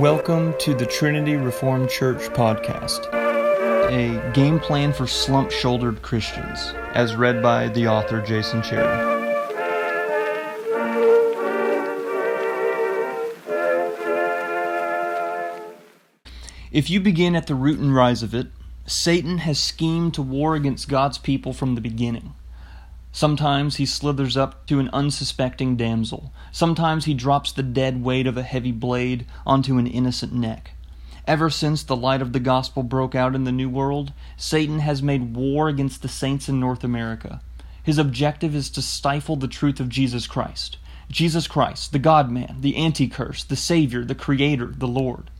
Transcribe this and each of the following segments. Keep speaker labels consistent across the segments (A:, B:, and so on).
A: Welcome to the Trinity Reformed Church podcast, a game plan for slump shouldered Christians, as read by the author Jason Cherry. If you begin at the root and rise of it, Satan has schemed to war against God's people from the beginning. Sometimes he slithers up to an unsuspecting damsel. Sometimes he drops the dead weight of a heavy blade onto an innocent neck. Ever since the light of the gospel broke out in the New World, Satan has made war against the saints in North America. His objective is to stifle the truth of Jesus Christ. Jesus Christ, the God man, the Antichrist, the Savior, the Creator, the Lord.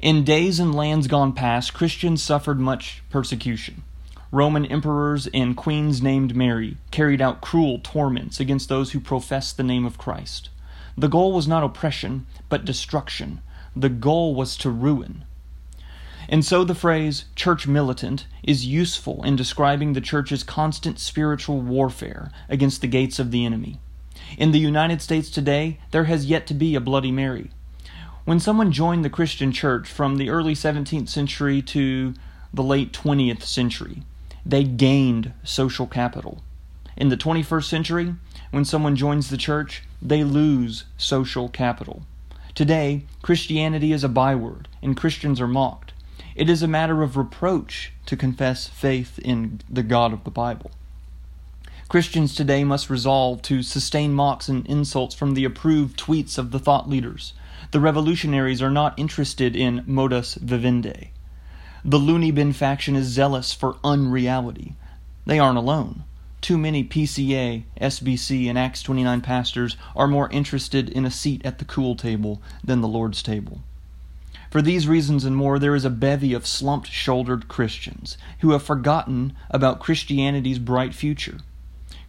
A: In days and lands gone past, Christians suffered much persecution. Roman emperors and queens named Mary carried out cruel torments against those who professed the name of Christ. The goal was not oppression, but destruction. The goal was to ruin. And so the phrase church militant is useful in describing the church's constant spiritual warfare against the gates of the enemy. In the United States today, there has yet to be a Bloody Mary. When someone joined the Christian church from the early 17th century to the late 20th century, they gained social capital. In the 21st century, when someone joins the church, they lose social capital. Today, Christianity is a byword, and Christians are mocked. It is a matter of reproach to confess faith in the God of the Bible. Christians today must resolve to sustain mocks and insults from the approved tweets of the thought leaders. The revolutionaries are not interested in modus vivendi. The loony bin faction is zealous for unreality. They aren't alone. Too many PCA, SBC, and Acts 29 pastors are more interested in a seat at the cool table than the Lord's table. For these reasons and more, there is a bevy of slumped shouldered Christians who have forgotten about Christianity's bright future.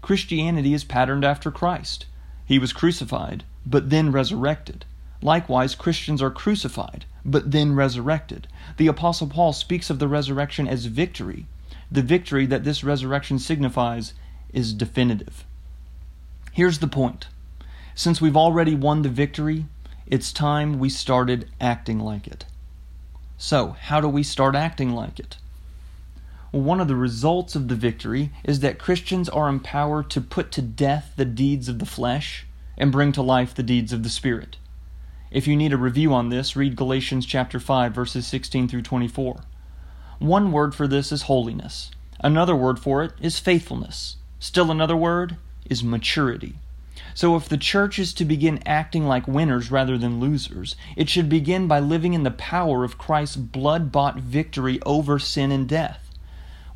A: Christianity is patterned after Christ. He was crucified, but then resurrected. Likewise, Christians are crucified, but then resurrected. The Apostle Paul speaks of the resurrection as victory. The victory that this resurrection signifies is definitive. Here's the point since we've already won the victory, it's time we started acting like it. So, how do we start acting like it? Well, one of the results of the victory is that Christians are empowered to put to death the deeds of the flesh and bring to life the deeds of the Spirit. If you need a review on this, read Galatians chapter 5 verses 16 through 24. One word for this is holiness. Another word for it is faithfulness. Still another word is maturity. So if the church is to begin acting like winners rather than losers, it should begin by living in the power of Christ's blood bought victory over sin and death.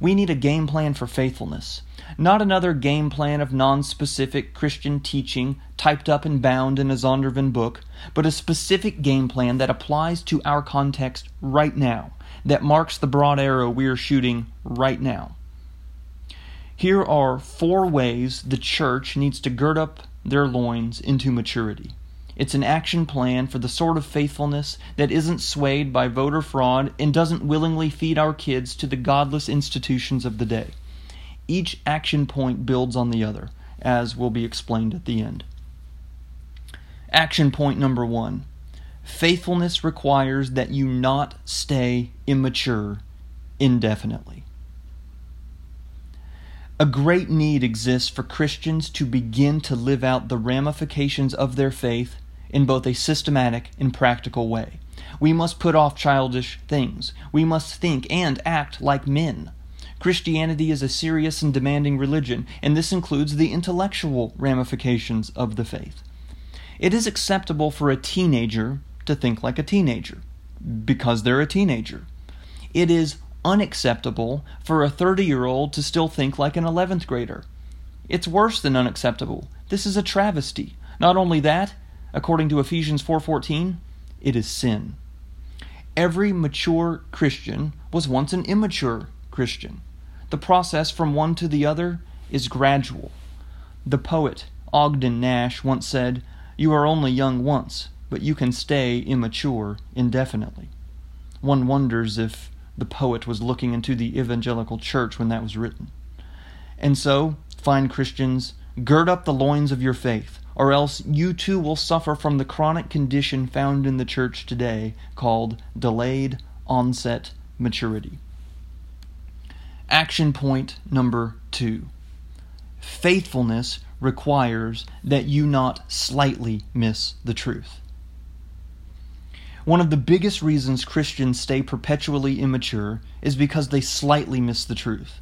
A: We need a game plan for faithfulness. Not another game plan of non specific Christian teaching typed up and bound in a Zondervan book, but a specific game plan that applies to our context right now, that marks the broad arrow we are shooting right now. Here are four ways the church needs to gird up their loins into maturity. It's an action plan for the sort of faithfulness that isn't swayed by voter fraud and doesn't willingly feed our kids to the godless institutions of the day. Each action point builds on the other, as will be explained at the end. Action point number one faithfulness requires that you not stay immature indefinitely. A great need exists for Christians to begin to live out the ramifications of their faith in both a systematic and practical way. We must put off childish things. We must think and act like men. Christianity is a serious and demanding religion, and this includes the intellectual ramifications of the faith. It is acceptable for a teenager to think like a teenager because they're a teenager. It is unacceptable for a 30 year old to still think like an 11th grader. It's worse than unacceptable. This is a travesty. Not only that, according to Ephesians 4:14, it is sin. Every mature Christian was once an immature Christian. The process from one to the other is gradual. The poet Ogden Nash once said, You are only young once, but you can stay immature indefinitely. One wonders if the poet was looking into the evangelical church when that was written. And so, fine Christians, gird up the loins of your faith. or else you too will suffer from the chronic condition found in the church today called delayed onset maturity. Action point number two faithfulness requires that you not slightly miss the truth. One of the biggest reasons Christians stay perpetually immature is because they slightly miss the truth.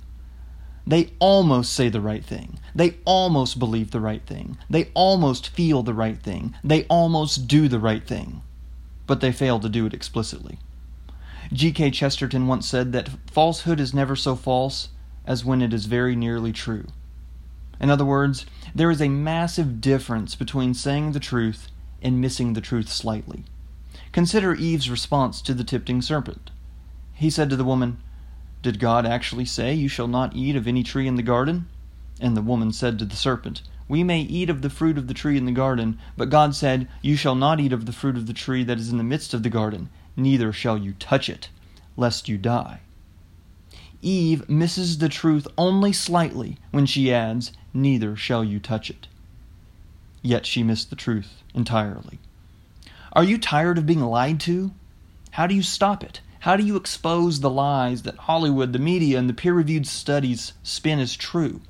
A: They almost say the right thing. They almost believe the right thing. They almost feel the right thing. They almost do the right thing. But they fail to do it explicitly. G.K. Chesterton once said that falsehood is never so false as when it is very nearly true. In other words, there is a massive difference between saying the truth and missing the truth slightly. Consider Eve's response to the tempting serpent. He said to the woman, Did God actually say, You shall not eat of any tree in the garden? And the woman said to the serpent, We may eat of the fruit of the tree in the garden, but God said, You shall not eat of the fruit of the tree that is in the midst of the garden, neither shall you touch it, lest you die. Eve misses the truth only slightly when she adds, Neither shall you touch it. Yet she missed the truth entirely. Are you tired of being lied to? How do you stop it? How do you expose the lies that Hollywood, the media, and the peer reviewed studies spin as true?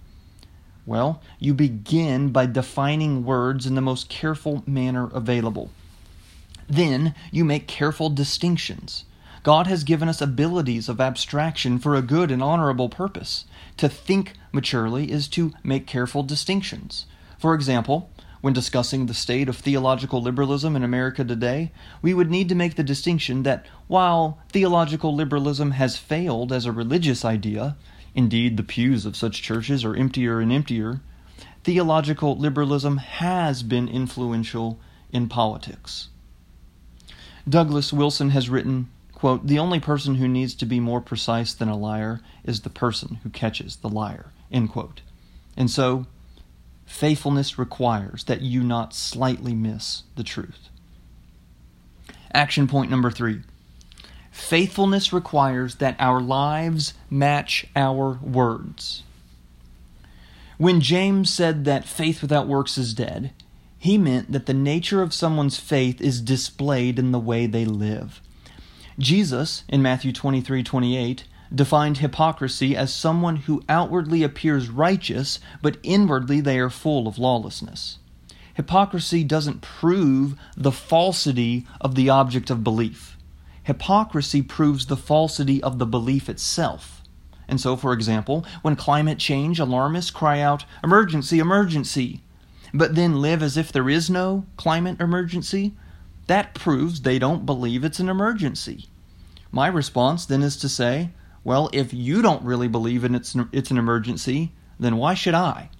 A: Well, you begin by defining words in the most careful manner available. Then you make careful distinctions. God has given us abilities of abstraction for a good and honorable purpose. To think maturely is to make careful distinctions. For example, when discussing the state of theological liberalism in America today, we would need to make the distinction that while theological liberalism has failed as a religious idea, indeed the pews of such churches are emptier and emptier, theological liberalism has been influential in politics. Douglas Wilson has written, quote, The only person who needs to be more precise than a liar is the person who catches the liar. End quote. And so, faithfulness requires that you not slightly miss the truth. Action point number three faithfulness requires that our lives match our words. When James said that faith without works is dead, he meant that the nature of someone's faith is displayed in the way they live. Jesus, in Matthew 23 28, defined hypocrisy as someone who outwardly appears righteous, but inwardly they are full of lawlessness. Hypocrisy doesn't prove the falsity of the object of belief. Hypocrisy proves the falsity of the belief itself. And so, for example, when climate change alarmists cry out, Emergency, emergency, but then live as if there is no climate emergency, that proves they don't believe it's an emergency. My response then is to say, well, if you don't really believe in it's it's an emergency, then why should I?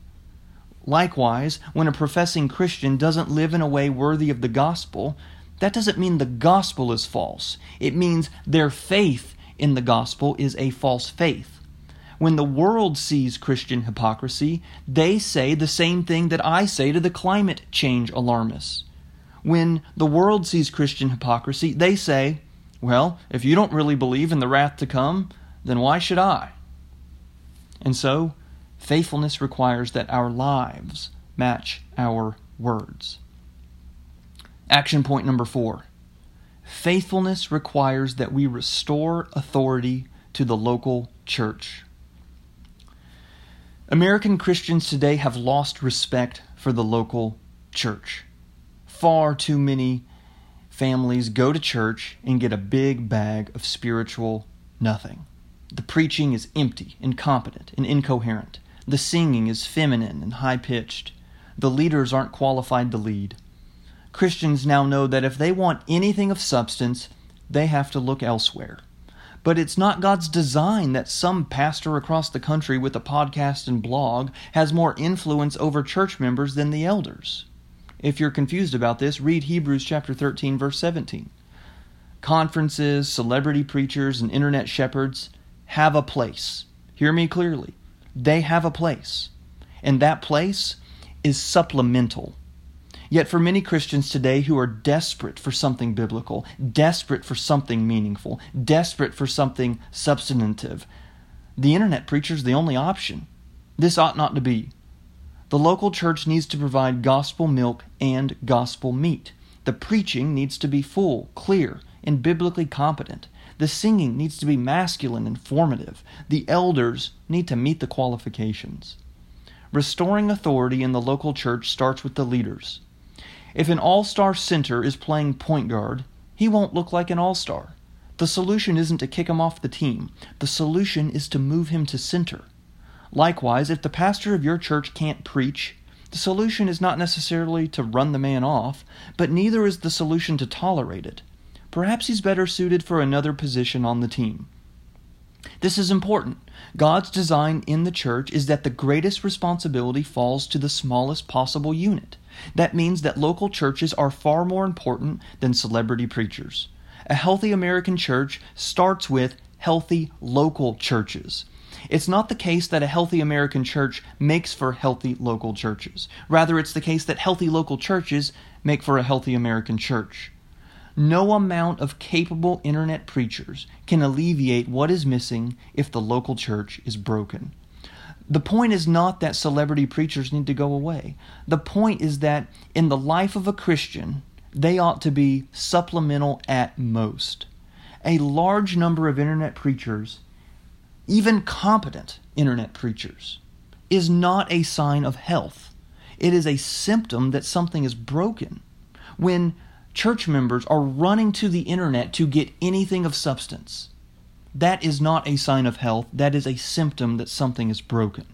A: Likewise, when a professing Christian doesn't live in a way worthy of the gospel, that doesn't mean the gospel is false. It means their faith in the gospel is a false faith. When the world sees Christian hypocrisy, they say the same thing that I say to the climate change alarmists. When the world sees Christian hypocrisy, they say, well, if you don't really believe in the wrath to come, then why should I? And so, faithfulness requires that our lives match our words. Action point number four faithfulness requires that we restore authority to the local church. American Christians today have lost respect for the local church. Far too many families go to church and get a big bag of spiritual nothing. The preaching is empty, incompetent, and incoherent. The singing is feminine and high pitched. The leaders aren't qualified to lead. Christians now know that if they want anything of substance, they have to look elsewhere. But it's not God's design that some pastor across the country with a podcast and blog has more influence over church members than the elders. If you're confused about this, read Hebrews chapter 13 verse 17. Conferences, celebrity preachers, and internet shepherds have a place. Hear me clearly. They have a place. And that place is supplemental Yet, for many Christians today who are desperate for something biblical, desperate for something meaningful, desperate for something substantive, the internet preacher is the only option. This ought not to be. The local church needs to provide gospel milk and gospel meat. The preaching needs to be full, clear, and biblically competent. The singing needs to be masculine and formative. The elders need to meet the qualifications. Restoring authority in the local church starts with the leaders. If an all star center is playing point guard, he won't look like an all star. The solution isn't to kick him off the team, the solution is to move him to center. Likewise, if the pastor of your church can't preach, the solution is not necessarily to run the man off, but neither is the solution to tolerate it. Perhaps he's better suited for another position on the team. This is important. God's design in the church is that the greatest responsibility falls to the smallest possible unit. That means that local churches are far more important than celebrity preachers. A healthy American church starts with healthy local churches. It's not the case that a healthy American church makes for healthy local churches. Rather, it's the case that healthy local churches make for a healthy American church. No amount of capable internet preachers can alleviate what is missing if the local church is broken. The point is not that celebrity preachers need to go away. The point is that in the life of a Christian, they ought to be supplemental at most. A large number of internet preachers, even competent internet preachers, is not a sign of health. It is a symptom that something is broken. When church members are running to the internet to get anything of substance. That is not a sign of health, that is a symptom that something is broken.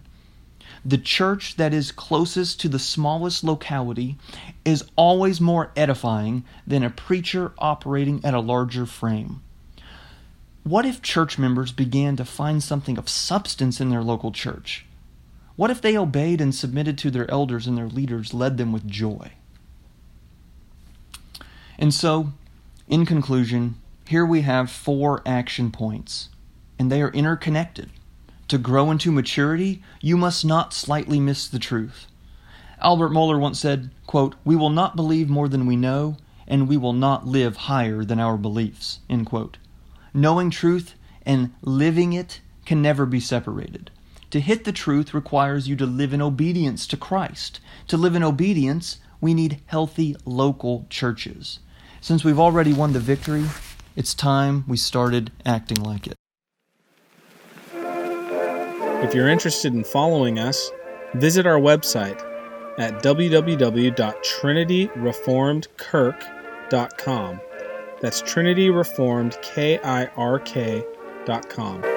A: The church that is closest to the smallest locality is always more edifying than a preacher operating at a larger frame. What if church members began to find something of substance in their local church? What if they obeyed and submitted to their elders and their leaders led them with joy? And so, in conclusion, here we have four action points, and they are interconnected. To grow into maturity, you must not slightly miss the truth. Albert Mohler once said, quote, We will not believe more than we know, and we will not live higher than our beliefs. End quote. Knowing truth and living it can never be separated. To hit the truth requires you to live in obedience to Christ. To live in obedience, we need healthy local churches. Since we've already won the victory, it's time we started acting like it.
B: If you're interested in following us, visit our website at www.trinityreformedkirk.com. That's Trinity Reformed, K I R trinityreformedkirk.com.